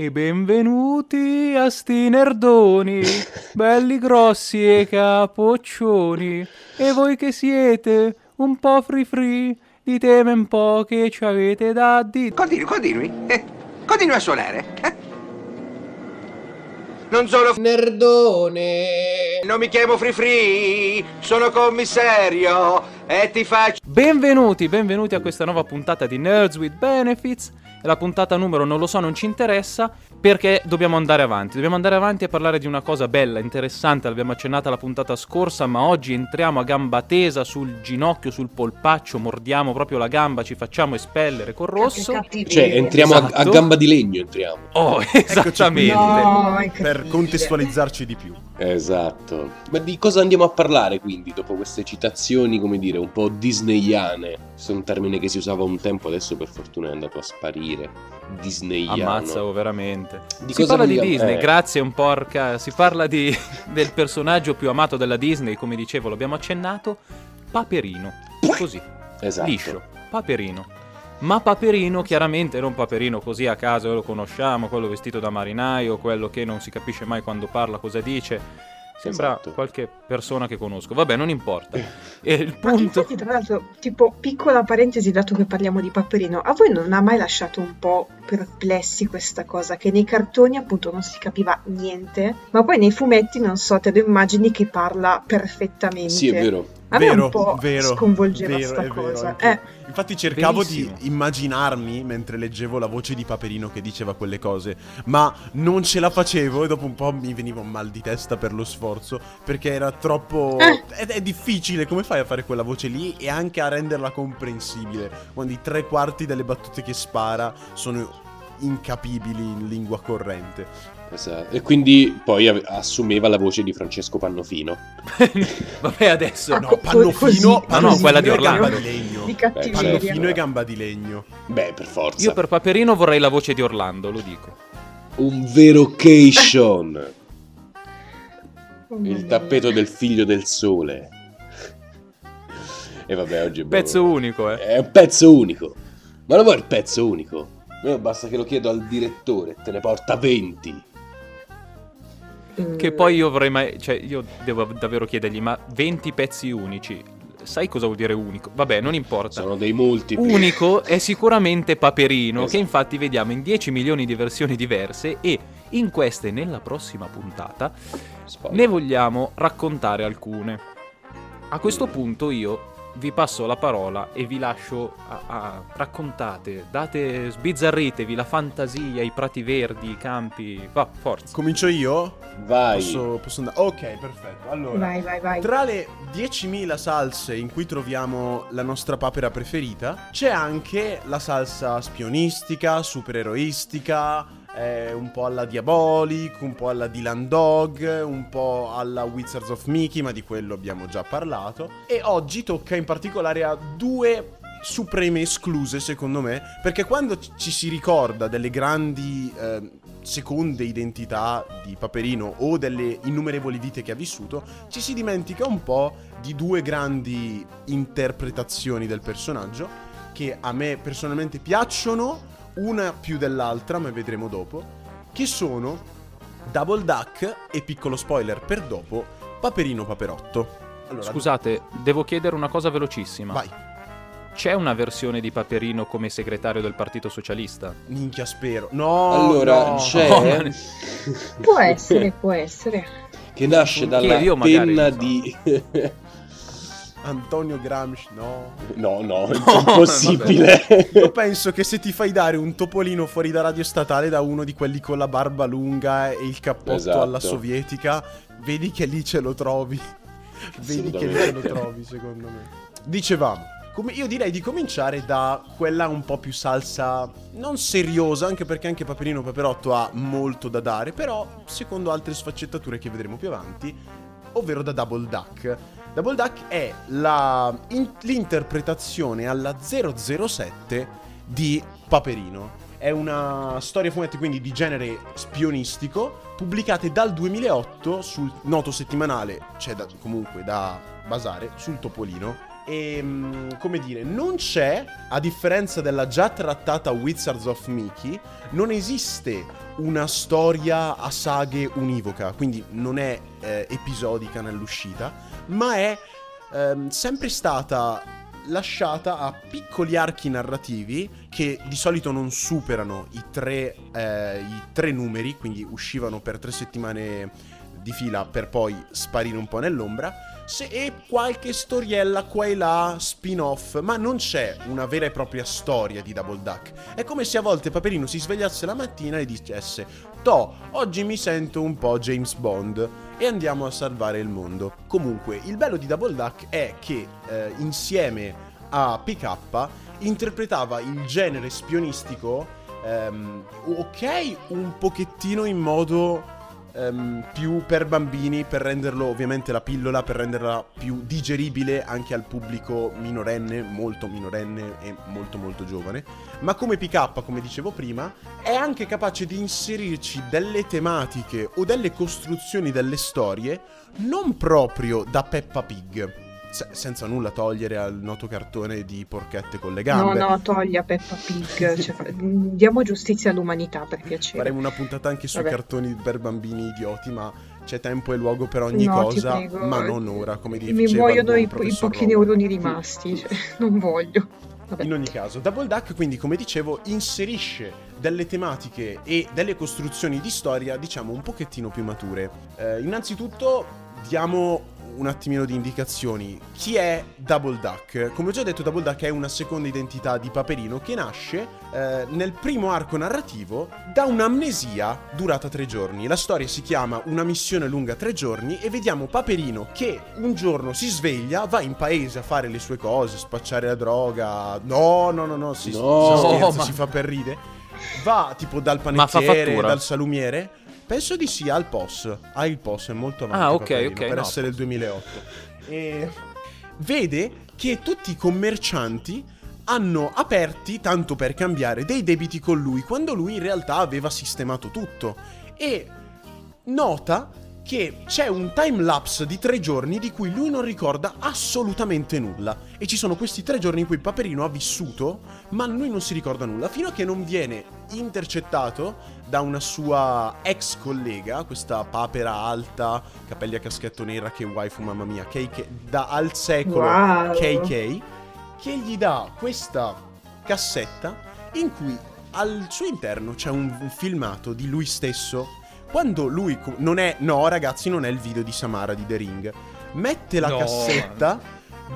E benvenuti a sti nerdoni, belli grossi e capoccioni. E voi che siete un po' free free, ditemi un po' che ci avete da dire. Continui, continui. Eh, continui a suonare. Eh? Non sono Nerdone. Non mi chiamo Free Free, sono commissario e ti faccio... Benvenuti, benvenuti a questa nuova puntata di Nerds with Benefits. La puntata numero non lo so, non ci interessa perché dobbiamo andare avanti. Dobbiamo andare avanti a parlare di una cosa bella, interessante. L'abbiamo accennata la puntata scorsa, ma oggi entriamo a gamba tesa sul ginocchio, sul polpaccio, mordiamo proprio la gamba, ci facciamo espellere col rosso. Cioè, entriamo a- a, Esatto. gamba di legno, entriamo. Oh, esattamente. No, per contestualizzarci di più. Esatto. Ma di cosa andiamo a parlare quindi dopo queste citazioni, come dire, un po' disneyane? Questo è un termine che si usava un tempo, adesso per fortuna è andato a sparire. Disneyano. Ammazza, veramente. Di si parla di Disney, eh. grazie un porca. Si parla di, del personaggio più amato della Disney, come dicevo, l'abbiamo accennato. Paperino. Così, Esatto. liscio. Paperino. Ma Paperino, chiaramente non Paperino così a caso, lo conosciamo, quello vestito da marinaio, quello che non si capisce mai quando parla cosa dice. Sembra Esatto. qualche persona che conosco. Vabbè, non importa. E il Ma punto... infatti, tra l'altro, tipo, piccola parentesi, dato che parliamo di Paperino, a voi non ha mai lasciato un po' perplessi questa cosa? Che nei cartoni appunto non si capiva niente, ma poi nei fumetti, non so, te lo immagini che parla perfettamente. Sì, è vero. A me vero, un po' vero, sconvolgeva vero, sta è vero, cosa. Eh, Infatti cercavo Benissimo. di immaginarmi mentre leggevo la voce di Paperino che diceva quelle cose, ma non ce la facevo e dopo un po' mi veniva un mal di testa per lo sforzo perché era troppo... Eh. Ed è difficile, come fai a fare quella voce lì e anche a renderla comprensibile quando i tre quarti delle battute che spara sono incapibili in lingua corrente. Esatto. E quindi poi assumeva la voce di Francesco Pannofino. Vabbè, adesso... Ah, No, pannofino, così, No, quella di e Orlando. gamba di legno. di Beh. Pannofino e gamba di legno. Beh, per forza. Io per Paperino vorrei la voce di Orlando, lo dico. Un vero cation. Oh, Il tappeto del figlio del sole. E vabbè, oggi è bello. Pezzo unico, eh. È un pezzo unico. Ma lo vuoi il pezzo unico? Basta che lo chiedo al direttore, te ne porta 20. Che poi io vorrei mai. Cioè, io devo davvero chiedergli, ma 20 pezzi unici. Sai cosa vuol dire unico? Vabbè, non importa. Sono dei multipli. Unico è sicuramente Paperino, Esatto. che infatti vediamo in 10 milioni di versioni diverse e in queste, e nella prossima puntata, Spoiler. ne vogliamo raccontare alcune. A questo punto io vi passo la parola e vi lascio a, a- raccontate, date, sbizzarritevi la fantasia, i prati verdi, i campi. Va, forza. Comincio io? Vai. Posso, posso andare? Ok, perfetto. Allora, Vai, vai, vai. tra le 10.000 salse in cui troviamo la nostra papera preferita, c'è anche la salsa spionistica, supereroistica, un po' alla Diabolic, un po' alla Dylan Dog, un po' alla Wizards of Mickey, ma di quello abbiamo già parlato. E oggi tocca in particolare a due supreme escluse, secondo me, perché quando ci- ci si ricorda delle grandi eh, seconde identità di Paperino o delle innumerevoli vite che ha vissuto, ci si dimentica un po' di due grandi interpretazioni del personaggio che a me personalmente piacciono, una più dell'altra, ma vedremo dopo, che sono Double Duck e piccolo spoiler per dopo, Paperino Paperotto. Allora, Scusate, devo chiedere una cosa velocissima. vai. C'è una versione di Paperino come segretario del Partito Socialista? Minchia spero. No, Allora, no. c'è Può essere, può essere. che nasce dalla penna di Antonio Gramsci, no. No, no, è impossibile. Io penso che se ti fai dare un topolino fuori da radio statale da uno di quelli con la barba lunga e il cappotto Esatto. alla sovietica, vedi che lì ce lo trovi. Vedi che lì ce lo trovi, secondo me. Dicevamo, come- io direi di cominciare da quella un po' più salsa, non seriosa, anche perché anche Paperino Paperotto ha molto da dare, però secondo altre sfaccettature che vedremo più avanti, ovvero da Double Duck. Double Duck è la- in- l'interpretazione alla 007 di Paperino. È una storia fumetti quindi di genere spionistico, pubblicate dal 2008 sul noto settimanale, c'è da- comunque da basare, sul Topolino, E mm, come dire, non c'è, a differenza della già trattata Wizards of Mickey, non esiste una storia a saghe univoca, quindi non è eh, episodica nell'uscita, ma è ehm, sempre stata lasciata a piccoli archi narrativi che di solito non superano i tre, eh, i tre numeri, quindi uscivano per tre settimane di fila per poi sparire un po' nell'ombra. Se, e qualche storiella qua e là, spin-off, ma non c'è una vera e propria storia di Double Duck. È come se a volte Paperino si svegliasse la mattina e dicesse: To, oggi mi sento un po' James Bond e andiamo a salvare il mondo. Comunque, il bello di Double Duck è che eh, insieme a PK interpretava il genere spionistico, ehm, ok, un pochettino in modo ehm, più per bambini, per renderlo ovviamente la pillola, per renderla più digeribile anche al pubblico minorenne, molto minorenne e molto molto giovane. Ma come PK, come dicevo prima, è anche capace di inserirci delle tematiche o delle costruzioni delle storie non proprio da Peppa Pig. Se- senza nulla togliere al noto cartone di porchette con le gambe. No, no, toglia Peppa Pig. cioè, diamo giustizia all'umanità per piacere. Faremo una puntata anche sui Vabbè. cartoni per bambini idioti, ma c'è tempo e luogo per ogni No, cosa, ma non ora, come Mi diceva il muoiono i, i professor pochi neuroni rimasti. cioè, non voglio. Vabbè. In ogni caso, Double Duck, quindi, come dicevo, inserisce delle tematiche e delle costruzioni di storia, diciamo, un pochettino più mature. Eh, innanzitutto, diamo un attimino di indicazioni. Chi è Double Duck? Come ho già detto, Double Duck è una seconda identità di Paperino che nasce eh, nel primo arco narrativo da un'amnesia durata tre giorni. La storia si chiama Una missione lunga tre giorni e vediamo Paperino che un giorno si sveglia, va in paese a fare le sue cose, spacciare la droga. No, no, no, no, si, No, si scherza, ma- si fa per ride. Va tipo dal panettiere, dal salumiere. Penso di sì, al POS. Ah, il POS è molto avanti. Ah, ok, ok, Per no. essere il 2008. E vede che tutti i commercianti hanno aperti, tanto per cambiare, dei debiti con lui, quando lui in realtà aveva sistemato tutto. E nota che c'è un time lapse di tre giorni di cui lui non ricorda assolutamente nulla. E ci sono questi tre giorni in cui Paperino ha vissuto, ma lui non si ricorda nulla, fino a che non viene intercettato da una sua ex collega, questa papera alta, capelli a caschetto nera, che waifu mamma mia, KK, da al secolo Wow. KK, che gli dà questa cassetta in cui al suo interno c'è un, filmato di lui stesso. Quando lui non è. No, ragazzi, non è il video di Samara di The Ring. Mette la No. cassetta,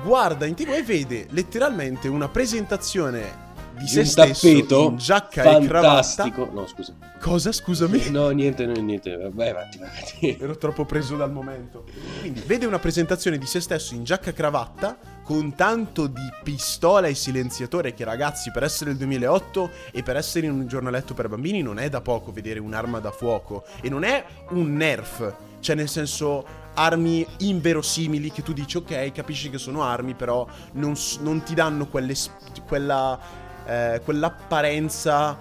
guarda in tv e vede letteralmente una presentazione di, Di se un stesso tappeto in giacca e cravatta. fantastico. No, scusa. Cosa, scusami? No, niente, no, niente. Vai avanti, vai avanti. Ero troppo preso dal momento. Quindi vede una presentazione di se stesso in giacca e cravatta con tanto di pistola e silenziatore che ragazzi per essere il 2008 e per essere in un giornaletto per bambini non è da poco vedere un'arma da fuoco e non è un nerf, cioè nel senso armi inverosimili che tu dici ok capisci che sono armi però non, non ti danno quelle, quella, eh, quell'apparenza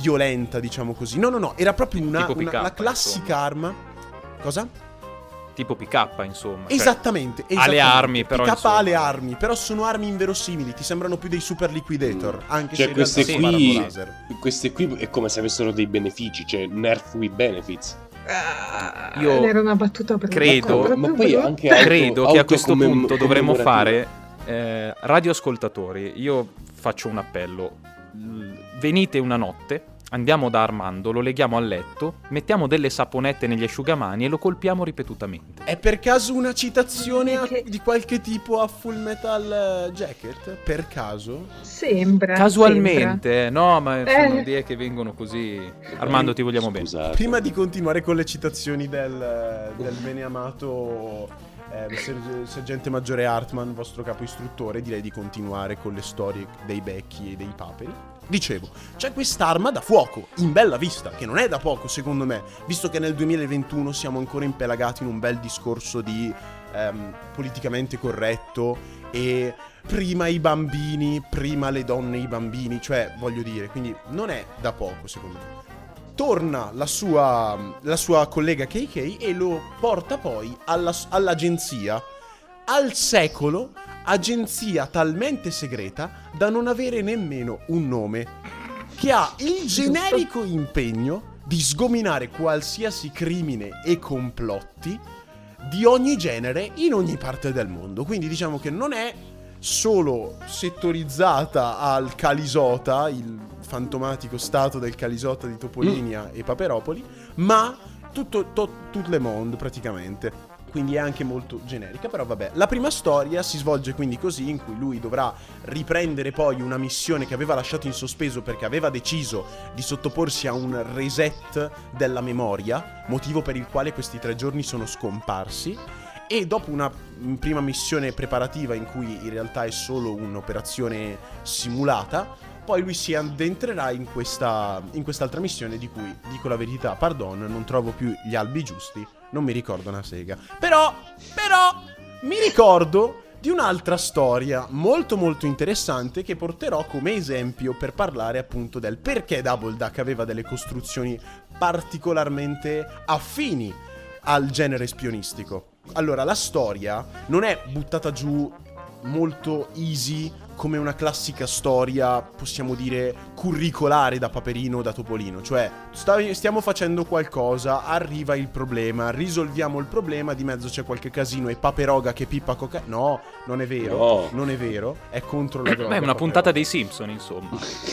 violenta diciamo così. No no no era proprio una, una- PK, la classica arma. Cosa? Tipo PK, insomma. cioè, Esattamente, ha le esattamente. armi, però, PK insomma. ha le armi, però sono armi inverosimili, ti sembrano più dei super liquidator, anche Cioè, se queste qui, laser. queste qui è come se avessero dei benefici, cioè nerf with benefits. Io Era una battuta per credo- ma poi anche auto- Credo che a questo punto dovremmo fare eh, radioascoltatori. Io faccio un appello. Venite una notte, andiamo da Armando, lo leghiamo al letto, mettiamo delle saponette negli asciugamani e lo colpiamo ripetutamente. È per caso una citazione a- di qualche tipo a Full Metal eh, Jacket? Per caso? Sembra. Casualmente, eh, no, ma sono Eh. idee che vengono così. Armando, ti vogliamo bene. Scusate. Prima di continuare con le citazioni del, del beneamato eh, ser- sergente maggiore Hartman, vostro capo istruttore, direi di continuare con le storie dei becchi e dei paperi. Dicevo, c'è quest'arma da fuoco, in bella vista, che non è da poco secondo me, visto che nel 2021 siamo ancora impelagati in un bel discorso di ehm, politicamente corretto e prima i bambini, prima le donne i bambini, cioè voglio dire, quindi non è da poco secondo me torna la sua, la sua collega KK e lo porta poi alla- all'agenzia al secolo agenzia talmente segreta da non avere nemmeno un nome, che ha il generico impegno di sgominare qualsiasi crimine e complotti di ogni genere in ogni parte del mondo. Quindi diciamo che non è solo settorizzata al Calisota, il fantomatico stato del Calisota di Topolinia e Paperopoli, ma tutto, to, tutto le mondo praticamente quindi è anche molto generica, però vabbè. La prima storia si svolge quindi così, in cui lui dovrà riprendere poi una missione che aveva lasciato in sospeso perché aveva deciso di sottoporsi a un reset della memoria, motivo per il quale questi tre giorni sono scomparsi. E dopo una prima missione preparativa in cui in realtà è solo un'operazione simulata, poi lui si addentrerà in, questa, in quest'altra missione di cui, dico la verità, pardon, non trovo più gli albi giusti, non mi ricordo una sega. Però, però, mi ricordo di un'altra storia molto molto interessante che porterò come esempio per parlare appunto del perché Double Duck aveva delle costruzioni particolarmente affini al genere spionistico. Allora, la storia non è buttata giù molto easy come una classica storia, possiamo dire, curricolare da Paperino o da Topolino. Cioè, stiamo facendo qualcosa, arriva il problema, risolviamo il problema, di mezzo c'è qualche casino e Paperoga che pippa coca... No, non è vero, No. non è vero, è contro la droga. Beh, è una Paperoga. puntata dei Simpson, insomma.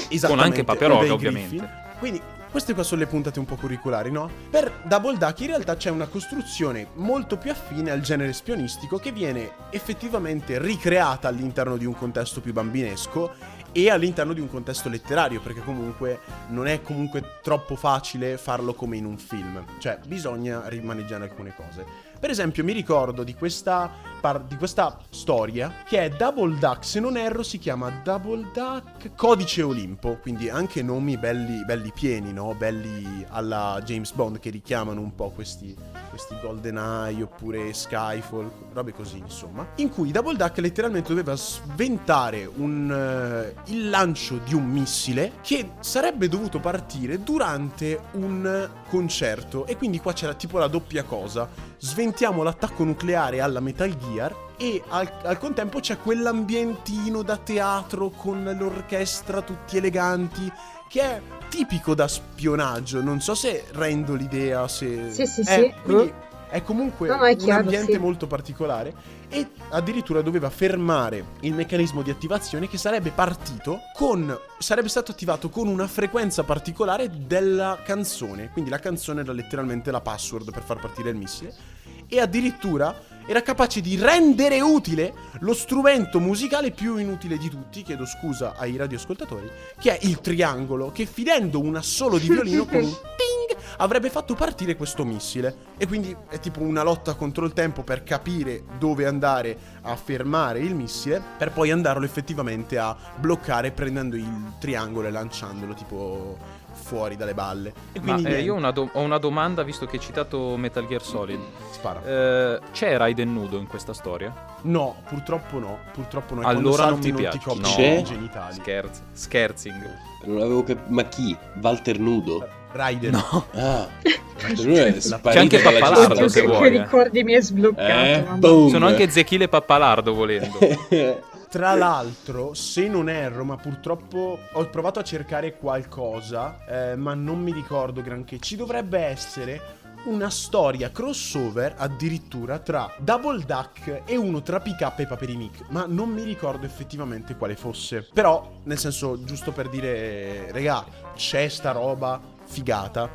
Esattamente, Con anche Paperoga, ovviamente. Quindi, queste qua sono le puntate un po' curricolari, no? Per Double Duck in realtà c'è una costruzione molto più affine al genere spionistico che viene effettivamente ricreata all'interno di un contesto più bambinesco e all'interno di un contesto letterario, perché comunque non è comunque troppo facile farlo come in un film. Cioè, bisogna rimaneggiare alcune cose. Per esempio, mi ricordo di questa, par- di questa storia che è Double Duck, se non erro, si chiama Double Duck Codice Olimpo. Quindi anche nomi belli, belli pieni, no? Belli alla James Bond che richiamano un po' questi, questi GoldenEye oppure Skyfall, robe così, insomma. In cui Double Duck letteralmente doveva sventare un, eh, il lancio di un missile che sarebbe dovuto partire durante un concerto. E quindi qua c'era tipo la doppia cosa sventiamo l'attacco nucleare alla Metal Gear e al, al contempo c'è quell'ambientino da teatro con l'orchestra tutti eleganti che è tipico da spionaggio. Non so se rendo l'idea, se... Sì, sì, Eh, sì. Quindi è comunque No, è un chiaro, ambiente sì. molto particolare e addirittura doveva fermare il meccanismo di attivazione che sarebbe partito con sarebbe stato attivato con una frequenza particolare della canzone quindi la canzone era letteralmente la password per far partire il missile e addirittura era capace di rendere utile lo strumento musicale più inutile di tutti, chiedo scusa ai radioascoltatori, che è il triangolo, che finendo un assolo di violino con un ping avrebbe fatto partire questo missile. E quindi è tipo una lotta contro il tempo per capire dove andare a fermare il missile, per poi andarlo effettivamente a bloccare prendendo il triangolo e lanciandolo tipo fuori dalle balle. E Ma quindi eh, io ho una, do- ho una domanda, visto che hai citato Metal Gear Solid. spara. Eh, c'è Raiden nudo in questa storia? No, purtroppo no, purtroppo no. E Allora non mi ti piace. copri No. i genitali. Scherz- scherzing. Non avevo capito. Ma chi? Walter Nudo? Raiden. No. Ah, C'è anche Pappalardo, se che, vuoi, che ricordi mi è sbloccato. Eh. Sono anche Zechile Pappalardo volendo. Tra l'altro, se non erro, ma purtroppo ho provato a cercare qualcosa, eh, ma non mi ricordo granché. Ci dovrebbe essere una storia crossover addirittura tra Double Duck e uno tra PK e Paperinic, ma non mi ricordo effettivamente quale fosse. Però, nel senso, giusto per dire, regà, c'è sta roba figata,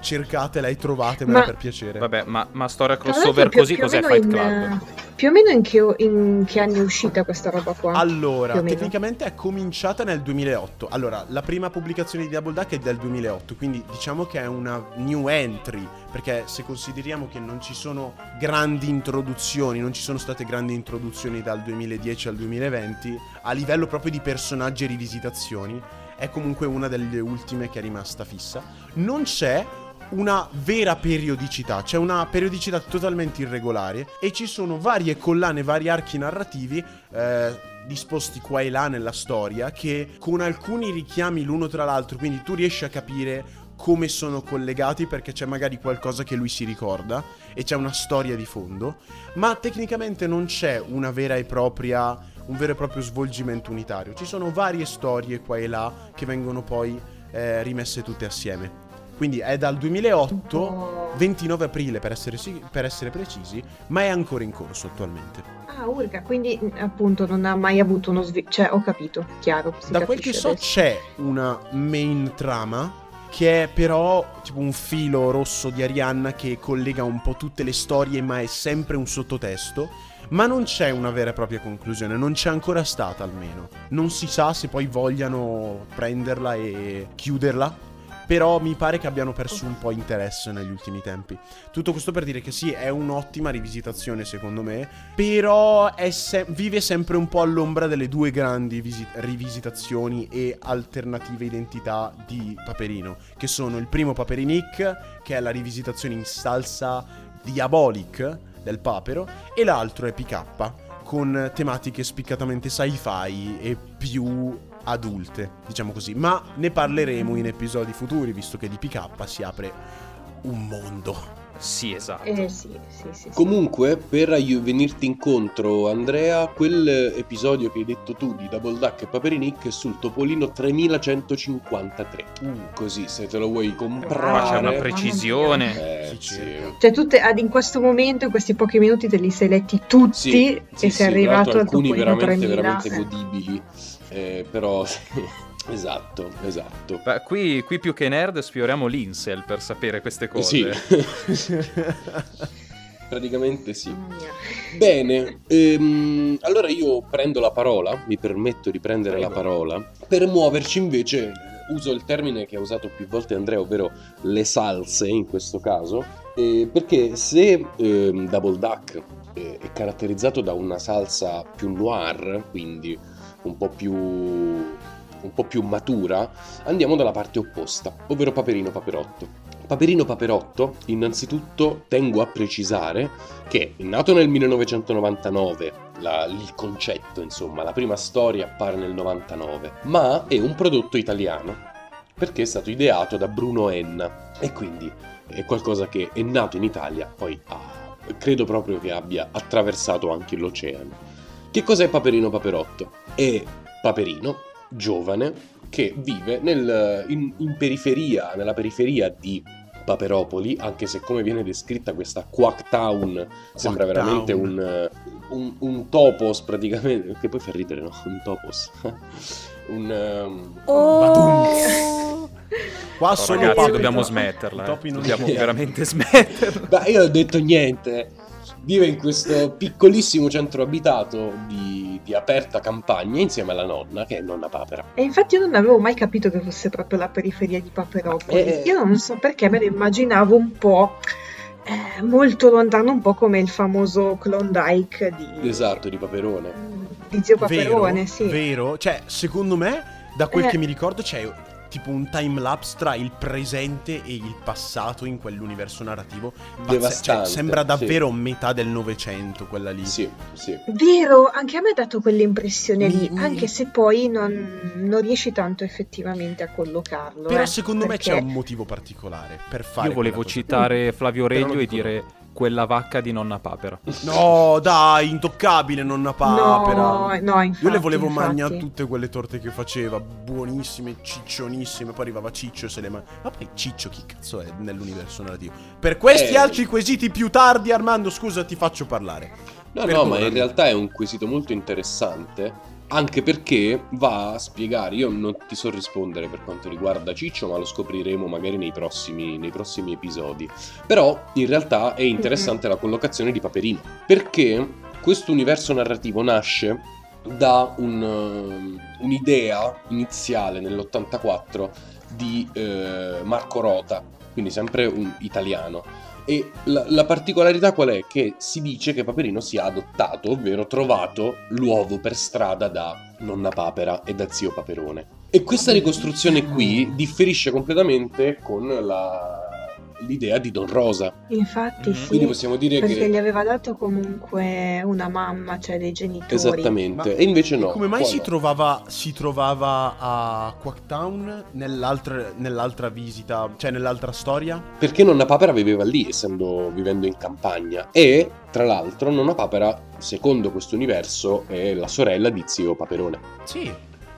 cercatela e trovatemela Ma- per piacere. Vabbè, ma, ma storia crossover l'altro, così più- più cos'è Fight in, Club? eh, Più o meno in che, in che anni è uscita questa roba qua? Allora, più tecnicamente è cominciata nel 2008. Allora, la prima pubblicazione di Double Duck è del 2008, quindi diciamo che è una new entry, perché se consideriamo che non ci sono grandi introduzioni, non ci sono state grandi introduzioni dal 2010 al 2020, a livello proprio di personaggi e rivisitazioni, è comunque una delle ultime che è rimasta fissa. Non c'è una vera periodicità, c'è una periodicità totalmente irregolare e ci sono varie collane, vari archi narrativi eh, disposti qua e là nella storia che con alcuni richiami l'uno tra l'altro, quindi tu riesci a capire come sono collegati perché c'è magari qualcosa che lui si ricorda e c'è una storia di fondo, ma tecnicamente non c'è una vera e propria un vero e proprio svolgimento unitario. Ci sono varie storie qua e là che vengono poi eh, rimesse tutte assieme. Quindi è dal 2008, Oh. 29 aprile per essere, per essere precisi, ma è ancora in corso attualmente. Ah, Urga, quindi mh, appunto non ha mai avuto uno sviluppo. Cioè, ho capito, chiaro. Da quel che so adesso. c'è una main trama che è però tipo un filo rosso di Arianna che collega un po' tutte le storie ma è sempre un sottotesto. Ma non c'è una vera e propria conclusione, non c'è ancora stata almeno. Non si sa se poi vogliano prenderla e chiuderla. Però mi pare che abbiano perso un po' interesse negli ultimi tempi. Tutto questo per dire che sì, è un'ottima rivisitazione secondo me, però se- vive sempre un po' all'ombra delle due grandi visi- rivisitazioni e alternative identità di Paperino, che sono il primo Paperinic, che è la rivisitazione in salsa diabolic del papero, e l'altro è PK, con tematiche spiccatamente sci-fi e più adulte, diciamo così. Ma ne parleremo in episodi futuri, visto che di PK si apre un mondo. Sì, esatto. Eh sì, sì, sì. Comunque, per aiu- venirti incontro, Andrea, quel episodio che hai detto tu di Double Duck e Paperinic è sul Topolino 3153. Così, se te lo vuoi comprare... Qua c'è una precisione. Eh, cerca. Cioè, tutte, ad- in questo momento, in questi pochi minuti, te li sei letti tutti Sì, e sì, sei arrivato al alcuni veramente, 3000. veramente godibili, eh, però esatto, esatto. Beh, qui, qui più che nerd sfioriamo l'Insel per sapere queste cose. Sì. Praticamente sì. Bene, ehm, allora io prendo la parola, mi permetto di prendere Prego. la parola, per muoverci invece, uso il termine che ha usato più volte Andrea, ovvero le salse in questo caso, eh, perché se ehm, Double Duck eh, è caratterizzato da una salsa più noir, quindi un po' più, un po' più matura, andiamo dalla parte opposta, ovvero Paperino Paperotto. Paperino Paperotto, innanzitutto tengo a precisare che nato nel 1999, la- il concetto insomma, la prima storia appare nel 99, ma è un prodotto italiano perché è stato ideato da Bruno Enna e quindi è qualcosa che è nato in Italia, poi ha- credo proprio che abbia attraversato anche l'oceano. Che cos'è Paperino Paperotto? È Paperino, giovane, che vive nel- in, in periferia, nella periferia di Paperopoli, anche se come viene descritta questa Quack Town sembra Quack veramente Town. un, un, un topos praticamente, che poi fa ridere, no? Un topos. un... ehm, Qua Oh, sono ragazzi, dobbiamo smetterla. eh. Dobbiamo veramente smetterla. Beh, io ho detto niente. Vive in questo piccolissimo centro abitato di, di aperta campagna insieme alla nonna, che è nonna papera. E infatti io non avevo mai capito che fosse proprio la periferia di Paperopoli. Eh. Io non so perché me lo immaginavo un po' eh, molto lontano, un po' come il famoso Klondike di, Esatto, di Paperone. di Zio vero, Paperone, sì. vero? Cioè, secondo me, da quel Eh. che mi ricordo, c'è tipo un time lapse tra il presente e il passato in quell'universo narrativo. Devastante, Cioè, sembra sì. davvero metà del Novecento quella lì. Sì, sì. Vero, anche a me ha dato quell'impressione lì, anche se poi non, non riesci tanto effettivamente a collocarlo. Però eh, secondo me perché- c'è un motivo particolare per fare Io volevo citare Flavio lo e dire quella vacca di nonna papera. No, dai, intoccabile nonna papera. No, no, infatti, Io le volevo infatti. mangiare tutte quelle torte che faceva, buonissime, ciccionissime. Poi arrivava Ciccio e se le mangiava. Ma poi Ciccio chi cazzo è nell'universo narrativo? Per questi Eh. altri quesiti più tardi, Armando, scusa, ti faccio parlare. No, no, Perdonami. ma in realtà è un quesito molto interessante. Anche perché va a spiegare, io non ti so rispondere per quanto riguarda Ciccio, ma lo scopriremo magari nei prossimi, nei prossimi episodi. Però in realtà è interessante la collocazione di Paperino, perché questo universo narrativo nasce da un, eh, un'idea iniziale nell'84 di eh, Marco Rota, quindi sempre un italiano. E la, la particolarità qual è? Che si dice che Paperino sia adottato, ovvero trovato l'uovo per strada da nonna Papera e da zio Paperone. E questa ricostruzione qui differisce completamente con la, l'idea di Don Rosa. Infatti Mhm. sì, Quindi possiamo dire perché che... gli aveva dato comunque una mamma, cioè dei genitori. Esattamente, Ma- e invece no. Come mai si no. trovava, si trovava a Quacktown nell'altra, nell'altra visita, cioè nell'altra storia? Perché nonna Papera viveva lì, essendo vivendo in campagna. E, tra l'altro, nonna Papera, secondo questo universo, è la sorella di zio Paperone. Sì.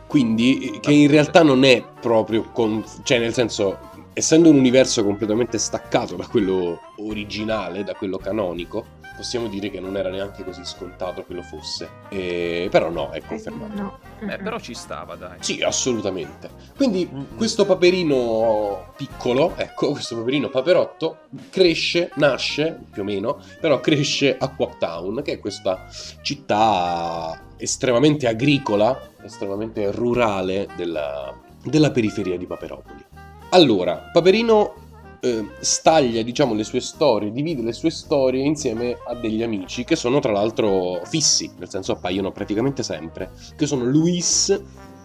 Quindi, che in realtà non è proprio... con- cioè, nel senso, essendo un universo completamente staccato da quello originale, da quello canonico, possiamo dire che non era neanche così scontato che lo fosse. E- però no, è confermato. No. Beh, Mm-mm. però ci stava, dai. Sì, assolutamente. Quindi questo paperino piccolo, ecco, questo paperino paperotto, cresce, nasce più o meno, però cresce a Quacktown, che è questa città estremamente agricola, estremamente rurale della, della periferia di Paperopoli. Allora, Paperino eh, staglia, diciamo, le sue storie, divide le sue storie insieme a degli amici che sono tra l'altro fissi, nel senso appaiono praticamente sempre, che sono Luis,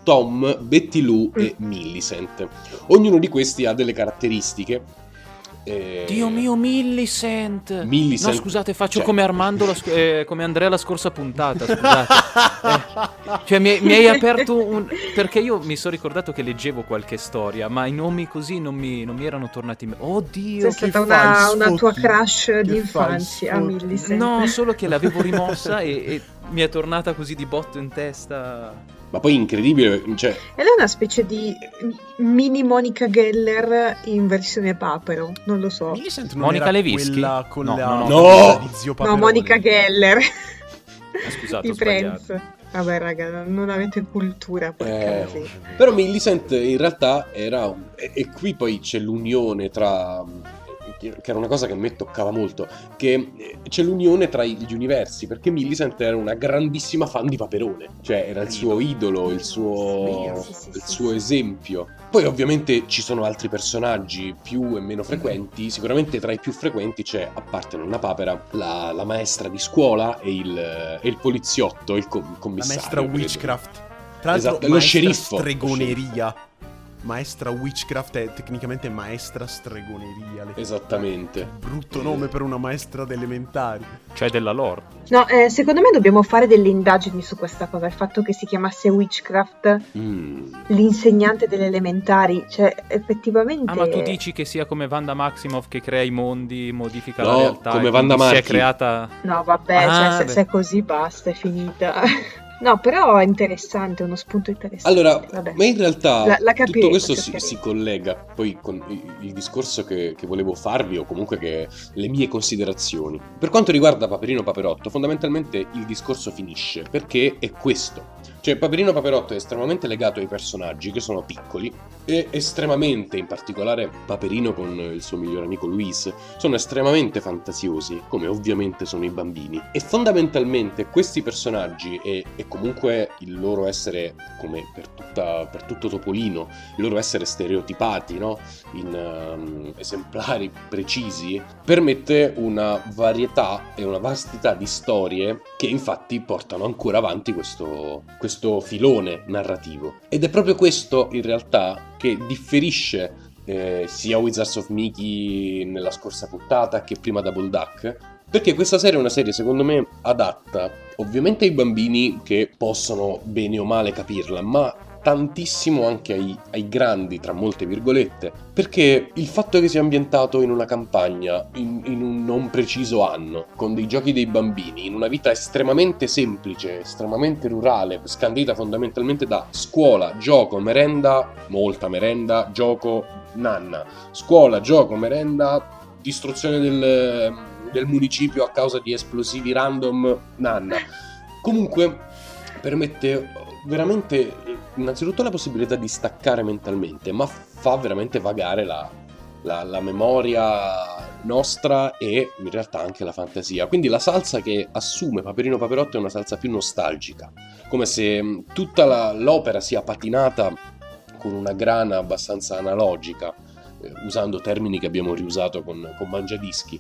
Tom, Betty Lou e Millicent. Ognuno di questi ha delle caratteristiche. Eh, Dio mio, Millicent! Millicent. No, scusate, faccio Cioè- come Armando, la eh, come Andrea la scorsa puntata, scusate. Eh, cioè, mi, mi hai aperto un... Perché io mi sono ricordato che leggevo qualche storia, ma i nomi così non mi, non mi erano tornati... in me- Oddio, C'è stata una, una tua crush Che di infanzia? Millicent. No, solo che l'avevo rimossa e, e mi è tornata così di botto in testa. Ma poi incredibile, cioè, Ed è una specie di mini Monica Geller in versione papero, non lo so. Monica era Lewinsky? quella con No, la no, no. No! di zio No. Monica Geller Eh, scusate, di. Friends. Vabbè, raga, non avete cultura, Eh. Però Millicent in realtà era... un- E, e qui poi c'è l'unione tra... Che era una cosa che a me toccava molto, che eh, c'è l'unione tra gli universi, perché Millicent era una grandissima fan di Paperone, cioè era il suo idolo, il suo, il suo esempio. Poi ovviamente ci sono altri personaggi più e meno frequenti, sicuramente tra i più frequenti c'è, a parte Nonna Papera, la, la maestra di scuola e il, e il poliziotto, il, co- il La commissario. maestra credo. witchcraft. Tra l'altro, Esatto, lo maestra sceriffo. stregoneria. Maestra witchcraft è tecnicamente maestra stregoneria. Esattamente. Brutto nome per una maestra d'elementari. Cioè della lore. No, eh, secondo me dobbiamo fare delle indagini su questa cosa, il fatto che si chiamasse Witchcraft Mm. l'insegnante delle elementari, cioè effettivamente... Ah, ma tu dici che sia come Vanda Maximoff che crea i mondi, modifica la No, realtà. come e Wanda quindi Si è creata. No, vabbè, Ah, cioè, se, se è così basta, è finita. No, però è interessante, è uno spunto interessante. Allora, vabbè. ma in realtà La- la tutto capiremo, questo si, si collega poi con il, il discorso che, che volevo farvi o comunque che le mie considerazioni. Per quanto riguarda Paperino Paperotto, fondamentalmente il discorso finisce perché è questo. Cioè, Paperino Paperotto è estremamente legato ai personaggi che sono piccoli e estremamente, in particolare Paperino con il suo migliore amico Luis, sono estremamente fantasiosi, come ovviamente sono i bambini. E fondamentalmente questi personaggi e, e comunque il loro essere, come per, tutta- per tutto Topolino, il loro essere stereotipati, no? in ehm, esemplari precisi, permette una varietà e una vastità di storie che infatti portano ancora avanti questo, questo filone narrativo. Ed è proprio questo in realtà che differisce eh, sia Wizards of Mickey nella scorsa puntata che prima Double Duck. Perché questa serie è una serie secondo me adatta ovviamente ai bambini che possono bene o male capirla, ma tantissimo anche ai, ai grandi, tra molte virgolette, perché il fatto che sia ambientato in una campagna, in, in un non preciso anno, con dei giochi dei bambini, in una vita estremamente semplice, estremamente rurale, scandita fondamentalmente da scuola, gioco, merenda, molta merenda, gioco, nanna, scuola, gioco, merenda, distruzione del, del municipio a causa di esplosivi random, nanna. Comunque permette veramente innanzitutto la possibilità di staccare mentalmente, ma fa veramente vagare la, la- la memoria nostra e in realtà anche la fantasia. Quindi la salsa che assume Paperino Paperotto è una salsa più nostalgica, come se mh, tutta la- l'opera sia patinata con una grana abbastanza analogica, eh, usando termini che abbiamo riusato con, con Mangiadischi.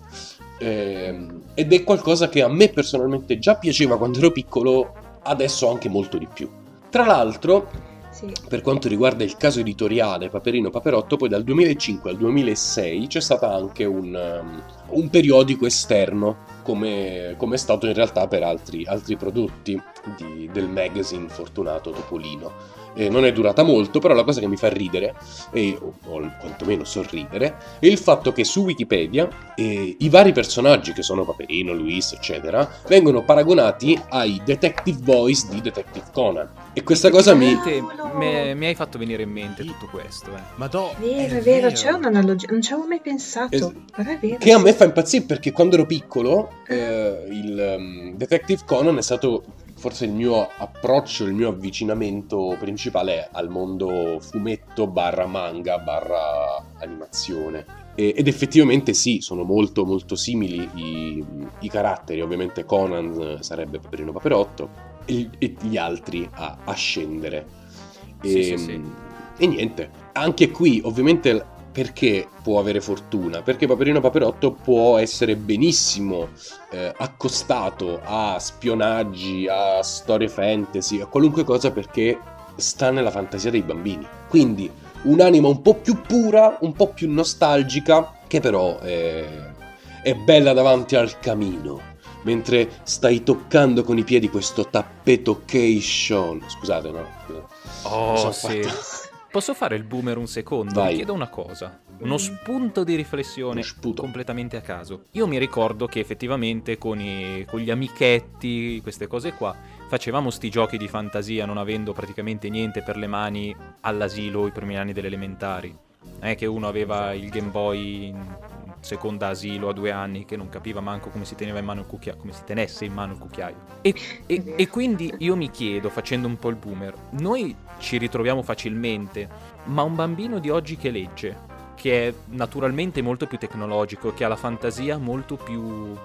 Ehm, ed è qualcosa che a me personalmente già piaceva quando ero piccolo, adesso anche molto di più. Tra l'altro, Sì. per quanto riguarda il caso editoriale Paperino Paperotto, poi dal 2005 al 2006 c'è stato anche un, um, un periodico esterno, come, come è stato in realtà per altri, altri prodotti di- del magazine Fortunato Topolino. Eh, non è durata molto, però la cosa che mi fa ridere, e, o, o quantomeno sorridere, è il fatto che su Wikipedia eh, i vari personaggi che sono Paperino, Luis, eccetera, vengono paragonati ai detective voice di Detective Conan. E questa cosa mi, me- mi hai fatto venire in mente tutto questo. Eh. Madò, È vero, è vero, c'è un'analogia, non ci avevo mai pensato, Es- però è vero. Che a me fa impazzire perché quando ero piccolo eh, il um, Detective Conan è stato forse il mio approccio, il mio avvicinamento principale al mondo fumetto barra manga barra animazione. E- ed effettivamente sì, sono molto molto simili i, i caratteri, ovviamente Conan eh, sarebbe Paperino Paperotto e, e gli altri a, a scendere. Sì, E, sì, sì. e niente, anche qui ovviamente perché può avere fortuna? Perché Paperino Paperotto può essere benissimo eh, accostato a spionaggi, a storie fantasy, a qualunque cosa perché sta nella fantasia dei bambini. Quindi un'anima un po' più pura, un po' più nostalgica, che però è, è bella davanti al camino. Mentre stai toccando con i piedi questo tappeto Keishon. Scusate, no? Oh, son sì. fatto- Posso fare il boomer un secondo? Vai. Vi chiedo una cosa. Uno spunto di riflessione completamente a caso. Io mi ricordo che effettivamente con, i- con gli amichetti, queste cose qua, facevamo sti giochi di fantasia non avendo praticamente niente per le mani all'asilo i primi anni delle elementari. Non è che uno aveva il Game Boy seconda asilo a due anni che non capiva manco come si teneva in mano il cucchiaio, come si tenesse in mano il cucchiaio. E, e- e quindi io mi chiedo, facendo un po' il boomer, noi ci ritroviamo facilmente, ma un bambino di oggi che legge, che è naturalmente molto più tecnologico, che ha la fantasia molto più...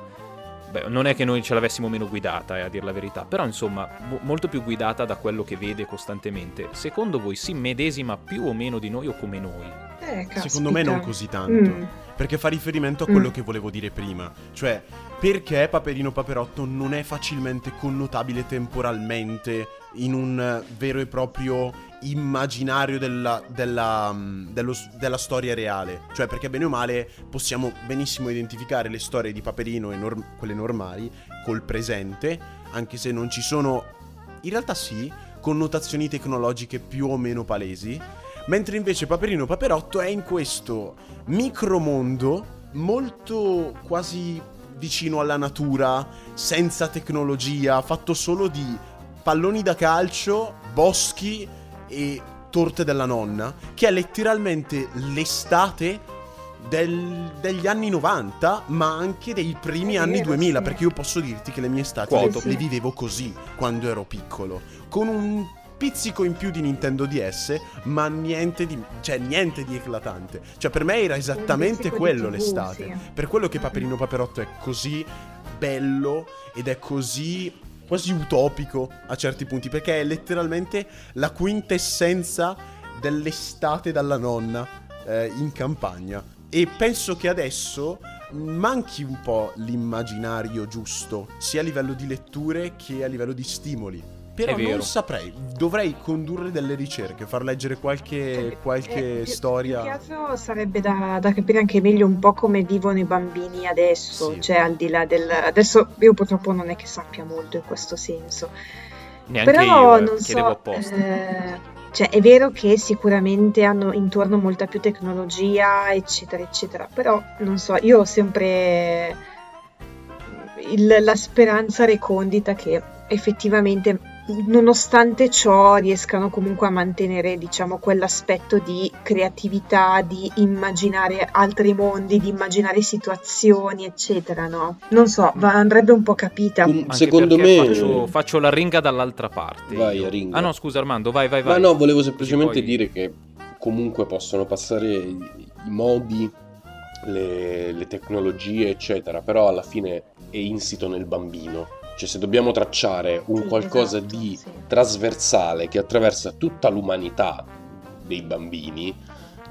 Beh, non è che noi ce l'avessimo meno guidata, eh, a dire la verità, però insomma, mo- molto più guidata da quello che vede costantemente. Secondo voi si medesima più o meno di noi o come noi? Eh, secondo me non così tanto. Mm. Perché fa riferimento a quello Mm. che volevo dire prima. Cioè, perché Paperino Paperotto non è facilmente connotabile temporalmente in un vero e proprio immaginario della, della, mm, dello della storia reale. Cioè, perché bene o male possiamo benissimo identificare le storie di Paperino e norm- quelle normali col presente, anche se non ci sono, in realtà sì, connotazioni tecnologiche più o meno palesi. Mentre invece Paperino Paperotto è in questo micromondo molto quasi vicino alla natura, senza tecnologia, fatto solo di palloni da calcio, boschi e torte della nonna, che è letteralmente l'estate del- degli anni 90, ma anche dei primi anni vero, 2000, sì. perché io posso dirti che le mie estate Quoto. le, le vivevo così quando ero piccolo, con un pizzico in più di Nintendo DS, ma niente di, cioè, niente di eclatante. Cioè per me era esattamente quello TV, l'estate. sì. Per quello che Paperino Paperotto è così bello ed è così quasi utopico a certi punti, perché è letteralmente la quintessenza dell'estate dalla nonna eh, in campagna. E penso che adesso manchi un po' l'immaginario giusto, sia a livello di letture che a livello di stimoli. Però È vero. non saprei, dovrei condurre delle ricerche, far leggere qualche, qualche Eh, più- storia. Più che altro sarebbe da, da capire anche meglio un po' come vivono i bambini adesso, Sì. cioè al di là del... Adesso io purtroppo non è che sappia molto in questo senso, Neanche però io, eh, non so, apposta. eh, cioè è vero che sicuramente hanno intorno molta più tecnologia, eccetera, eccetera, però non so, io ho sempre il- la speranza recondita che effettivamente nonostante ciò riescano comunque a mantenere diciamo quell'aspetto di creatività, di immaginare altri mondi, di immaginare situazioni, eccetera, no? Non so, va- andrebbe un po' capita. Anche secondo me- Faccio, faccio la ringa dall'altra parte. Vai, io. ringa. Ah no, scusa Armando, vai, vai, Ma vai. no, volevo semplicemente poi- dire che comunque possono passare i, i modi, le, le tecnologie, eccetera, però alla fine è insito nel bambino. Cioè, se dobbiamo tracciare un Sì, qualcosa esatto, di sì. trasversale che attraversa tutta l'umanità dei bambini,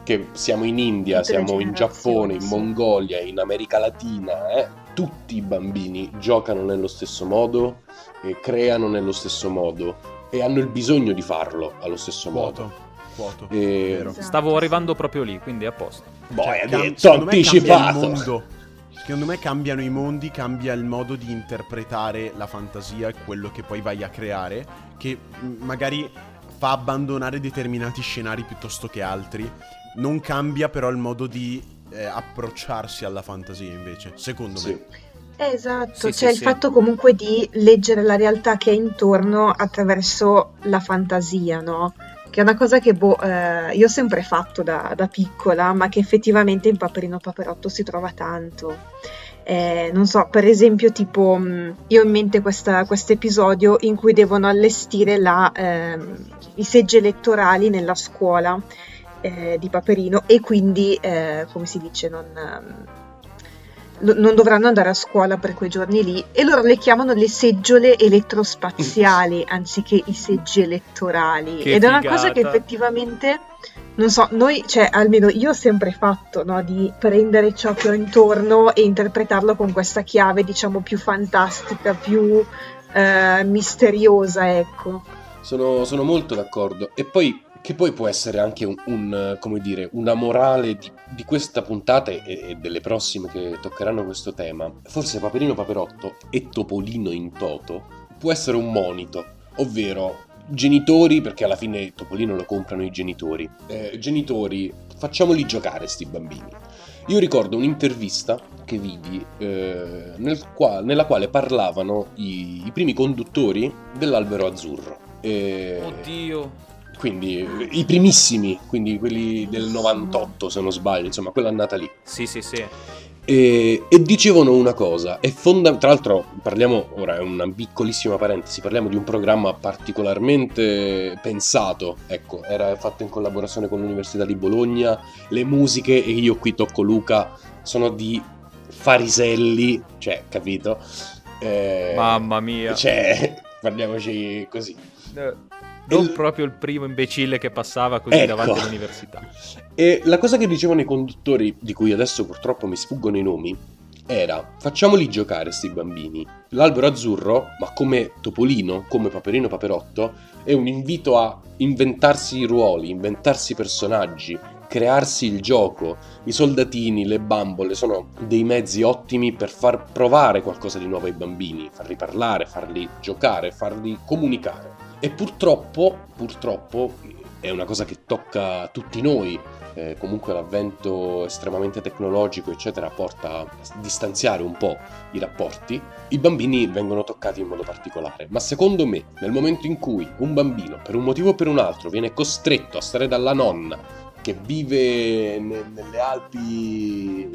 che siamo in India, Tutte siamo in Giappone, in. Mongolia, in America Latina, eh, tutti i bambini giocano nello stesso modo e creano nello stesso modo e hanno il bisogno di farlo allo stesso modo. Quoto. E-. Esatto, Stavo arrivando proprio lì, quindi è a posto. Boh, Cioè, hai detto anticipato. Secondo me cambiano i mondi, cambia il modo di interpretare la fantasia e quello che poi vai a creare, che magari fa abbandonare determinati scenari piuttosto che altri. Non cambia però il modo di eh, approcciarsi alla fantasia invece, secondo Sì. me. Esatto, Sì, cioè sì, il sì. fatto comunque di leggere la realtà che è intorno attraverso la fantasia, no? Che è una cosa che boh, eh, io ho sempre fatto da, da piccola, ma che effettivamente in Paperino Paperotto si trova tanto. Eh, non so, per esempio, tipo, mh, io ho in mente questo episodio in cui devono allestire la, ehm, i seggi elettorali nella scuola eh, di Paperino e quindi, eh, come si dice, non, ehm, non dovranno andare a scuola per quei giorni lì e loro le chiamano le seggiole elettrospaziali anziché i seggi elettorali. Che Ed è una figata. cosa che effettivamente, non so, noi, cioè almeno io ho sempre fatto, no, di prendere ciò che ho intorno e interpretarlo con questa chiave, diciamo, più fantastica, più eh, misteriosa, ecco. Sono, sono molto d'accordo. E poi, che poi può essere anche un, un, come dire, una morale di, di questa puntata e, e delle prossime che toccheranno questo tema. Forse Paperino Paperotto e Topolino in toto può essere un monito, ovvero genitori, perché alla fine Topolino lo comprano i genitori. Eh, genitori, facciamoli giocare sti bambini. Io ricordo un'intervista che vidi eh, nel qua- nella quale parlavano i, i primi conduttori dell'albero azzurro. E- Oddio. Quindi i primissimi, quindi quelli del 98 se non sbaglio, insomma quella annata lì. Sì, sì, sì. E, e dicevano una cosa, è fonda- tra l'altro parliamo, ora è una piccolissima parentesi, parliamo di un programma particolarmente pensato, ecco, era fatto in collaborazione con l'Università di Bologna, le musiche, e io qui tocco Luca, sono di Fariselli, cioè, capito? Eh, Mamma mia. Cioè, parliamoci così. Eh, Non Il- proprio il primo imbecille che passava così Ecco. davanti all'università. E la cosa che dicevano i conduttori, di cui adesso purtroppo mi sfuggono i nomi, era facciamoli giocare sti bambini. L'albero azzurro, ma come Topolino, come Paperino Paperotto, è un invito a inventarsi i ruoli, inventarsi i personaggi, crearsi il gioco. I soldatini, le bambole sono dei mezzi ottimi per far provare qualcosa di nuovo ai bambini, farli parlare, farli giocare, farli comunicare. E purtroppo, purtroppo, è una cosa che tocca tutti noi. eh, comunque l'avvento estremamente tecnologico, eccetera, porta a distanziare un po' i rapporti. I bambini vengono toccati in modo particolare. Ma secondo me, nel momento in cui un bambino, per un motivo o per un altro, viene costretto a stare dalla nonna che vive ne- nelle Alpi,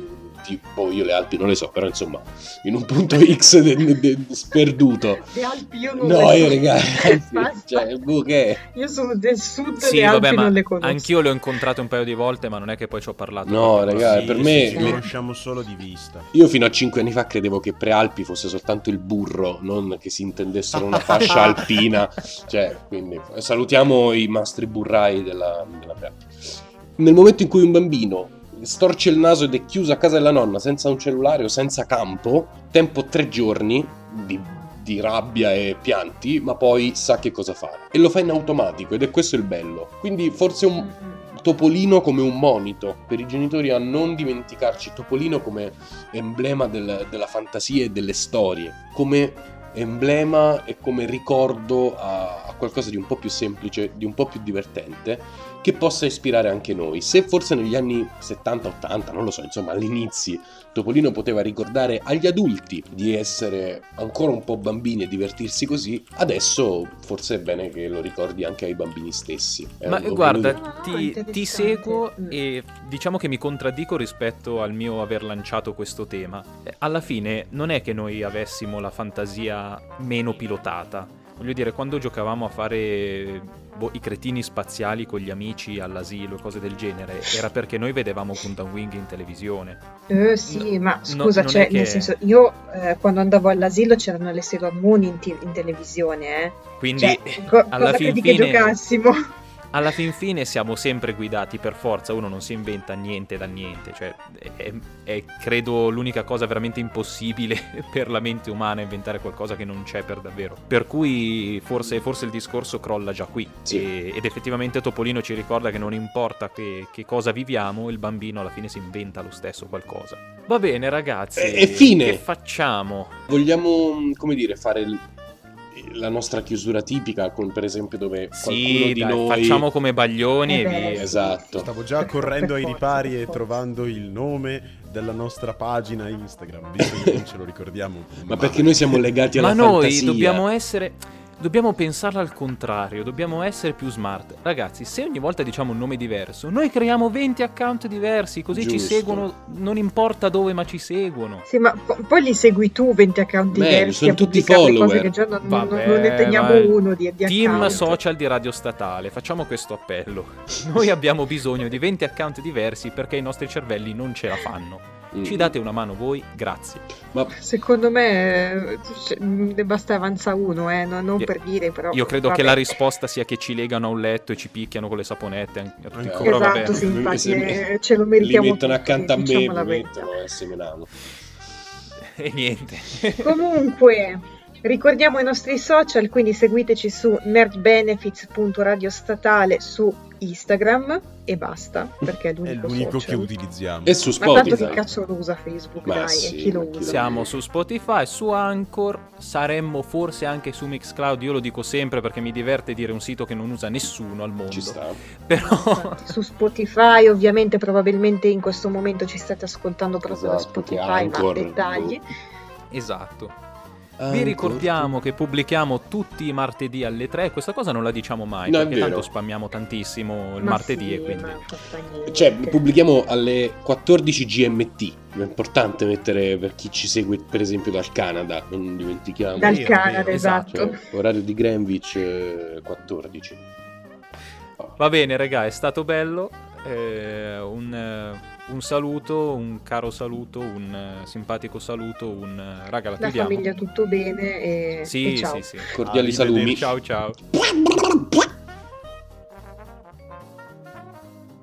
tipo io le Alpi non le so, però insomma, in un punto X de- de- de- sperduto. Le Alpi io non No, le io so. raga, Basta. cioè, boh, che? Io sono del sud Sì, le Alpi vabbè, non le conosco. anch'io le ho incontrate un paio di volte, ma non è che poi ci ho parlato. No, raga, così. per Sì, me- sì, le- conosciamo solo di vista. Io fino a 5 anni fa credevo che Prealpi fosse soltanto il burro, non che si intendessero una fascia alpina. Cioè, quindi salutiamo i mastri burrai della, della Prealpi. Nel momento in cui un bambino storce il naso ed è chiuso a casa della nonna senza un cellulare o senza campo, tempo tre giorni di, di rabbia e pianti, ma poi sa che cosa fare. E lo fa in automatico ed è questo il bello. Quindi forse un, Mm, Topolino come un monito per i genitori a non dimenticarci Topolino come emblema del- della fantasia e delle storie, come emblema e come ricordo a, a qualcosa di un po' più semplice, di un po' più divertente, che possa ispirare anche noi. Se forse negli anni 70-80, non lo so, insomma all'inizio, Topolino poteva ricordare agli adulti di essere ancora un po' bambini e divertirsi così, adesso forse è bene che lo ricordi anche ai bambini stessi. È Ma guarda, Ah, ti, ti seguo e diciamo che mi contraddico rispetto al mio aver lanciato questo tema. Eh, Alla fine non è che noi avessimo la fantasia meno pilotata. Voglio dire, quando giocavamo a fare boh, i cretini spaziali con gli amici all'asilo cose del genere, era perché noi vedevamo Gundam Wing in televisione. Eh, sì, No, ma no, scusa, non cioè, che- nel senso, io eh, quando andavo all'asilo c'erano le Sailor Moon in, ti- in televisione, eh. Quindi Cioè, co- alla fin credi che fine- giocassimo? Alla fin fine siamo sempre guidati per forza, uno non si inventa niente da niente, cioè è, è credo l'unica cosa veramente impossibile per la mente umana inventare qualcosa che non c'è per davvero. Per cui forse, forse il discorso crolla già qui Sì. E- ed effettivamente Topolino ci ricorda che non importa che, che cosa viviamo, il bambino alla fine si inventa lo stesso qualcosa. Va bene ragazzi, E- e fine. che facciamo? Vogliamo, come dire, fare il- la nostra chiusura tipica con per esempio dove qualcuno Sì, di dai, noi facciamo come baglioni Eh e via. Esatto. Stavo già correndo ai ripari e trovando il nome della nostra pagina Instagram, visto che non ce lo ricordiamo. Ma perché noi siamo legati alla Ma noi fantasia. dobbiamo essere. Dobbiamo pensarla al contrario, dobbiamo essere più smart. Ragazzi, se ogni volta diciamo un nome diverso, noi creiamo 20 account diversi, così ci Giusto. seguono, non importa dove, ma ci seguono. Sì, ma po- poi li segui tu 20 account Beh, diversi sono a tutti pubblicare cose follower. che già non, non- Vabbè, non ne teniamo vai. uno di, di Team account. social di Radio Statale, facciamo questo appello. Noi abbiamo bisogno di 20 account diversi perché i nostri cervelli non ce la fanno. Mm. Ci date una mano voi? Grazie. Ma Secondo me eh, ne basta avanza uno, eh, non, non Io- per dire, però. Io credo vabbè. che la risposta sia che ci legano a un letto e ci picchiano con le saponette. an- Ancora, Però vabbè. Esatto, sì, infatti Se- eh, ce lo li meritiamo mettono tutti, accanto a me, diciamo mi mettono e semenano. E niente. Comunque, ricordiamo i nostri social, quindi seguiteci su nerdbenefits.radiostatale su Instagram e basta, perché è È l'unico, l'unico social. che utilizziamo. E su Ma tanto Spotify. che cazzo lo usa Facebook, Ma dai, sì, e chi lo ma usa? Siamo su Spotify, su Anchor, saremmo forse anche su Mixcloud, io lo dico sempre perché mi diverte dire un sito che non usa nessuno al mondo. Ci sta. Però Infatti, su Spotify, ovviamente, probabilmente in questo momento ci state ascoltando proprio da Esatto, che Spotify, ma Anchor, dettagli. esatto. Vi ricordiamo che pubblichiamo tutti i martedì alle 3, questa cosa non la diciamo mai No, perché tanto spammiamo tantissimo il Ma martedì sì, e quindi. Cioè, pubblichiamo alle 14 GMT. È importante mettere per chi ci segue, per esempio, dal Canada, non dimentichiamo. Dal Canada, vero, esatto. Cioè, orario di Greenwich eh, 14. Oh. Va bene, raga, è stato bello. Eh, un, eh, un saluto, un caro saluto, un eh, simpatico saluto, un eh, raga, la La chiudiamo. famiglia tutto bene e, Sì, e ciao. sì, sì. Cordiali Arrivederci. salumi. Ciao. Ciao.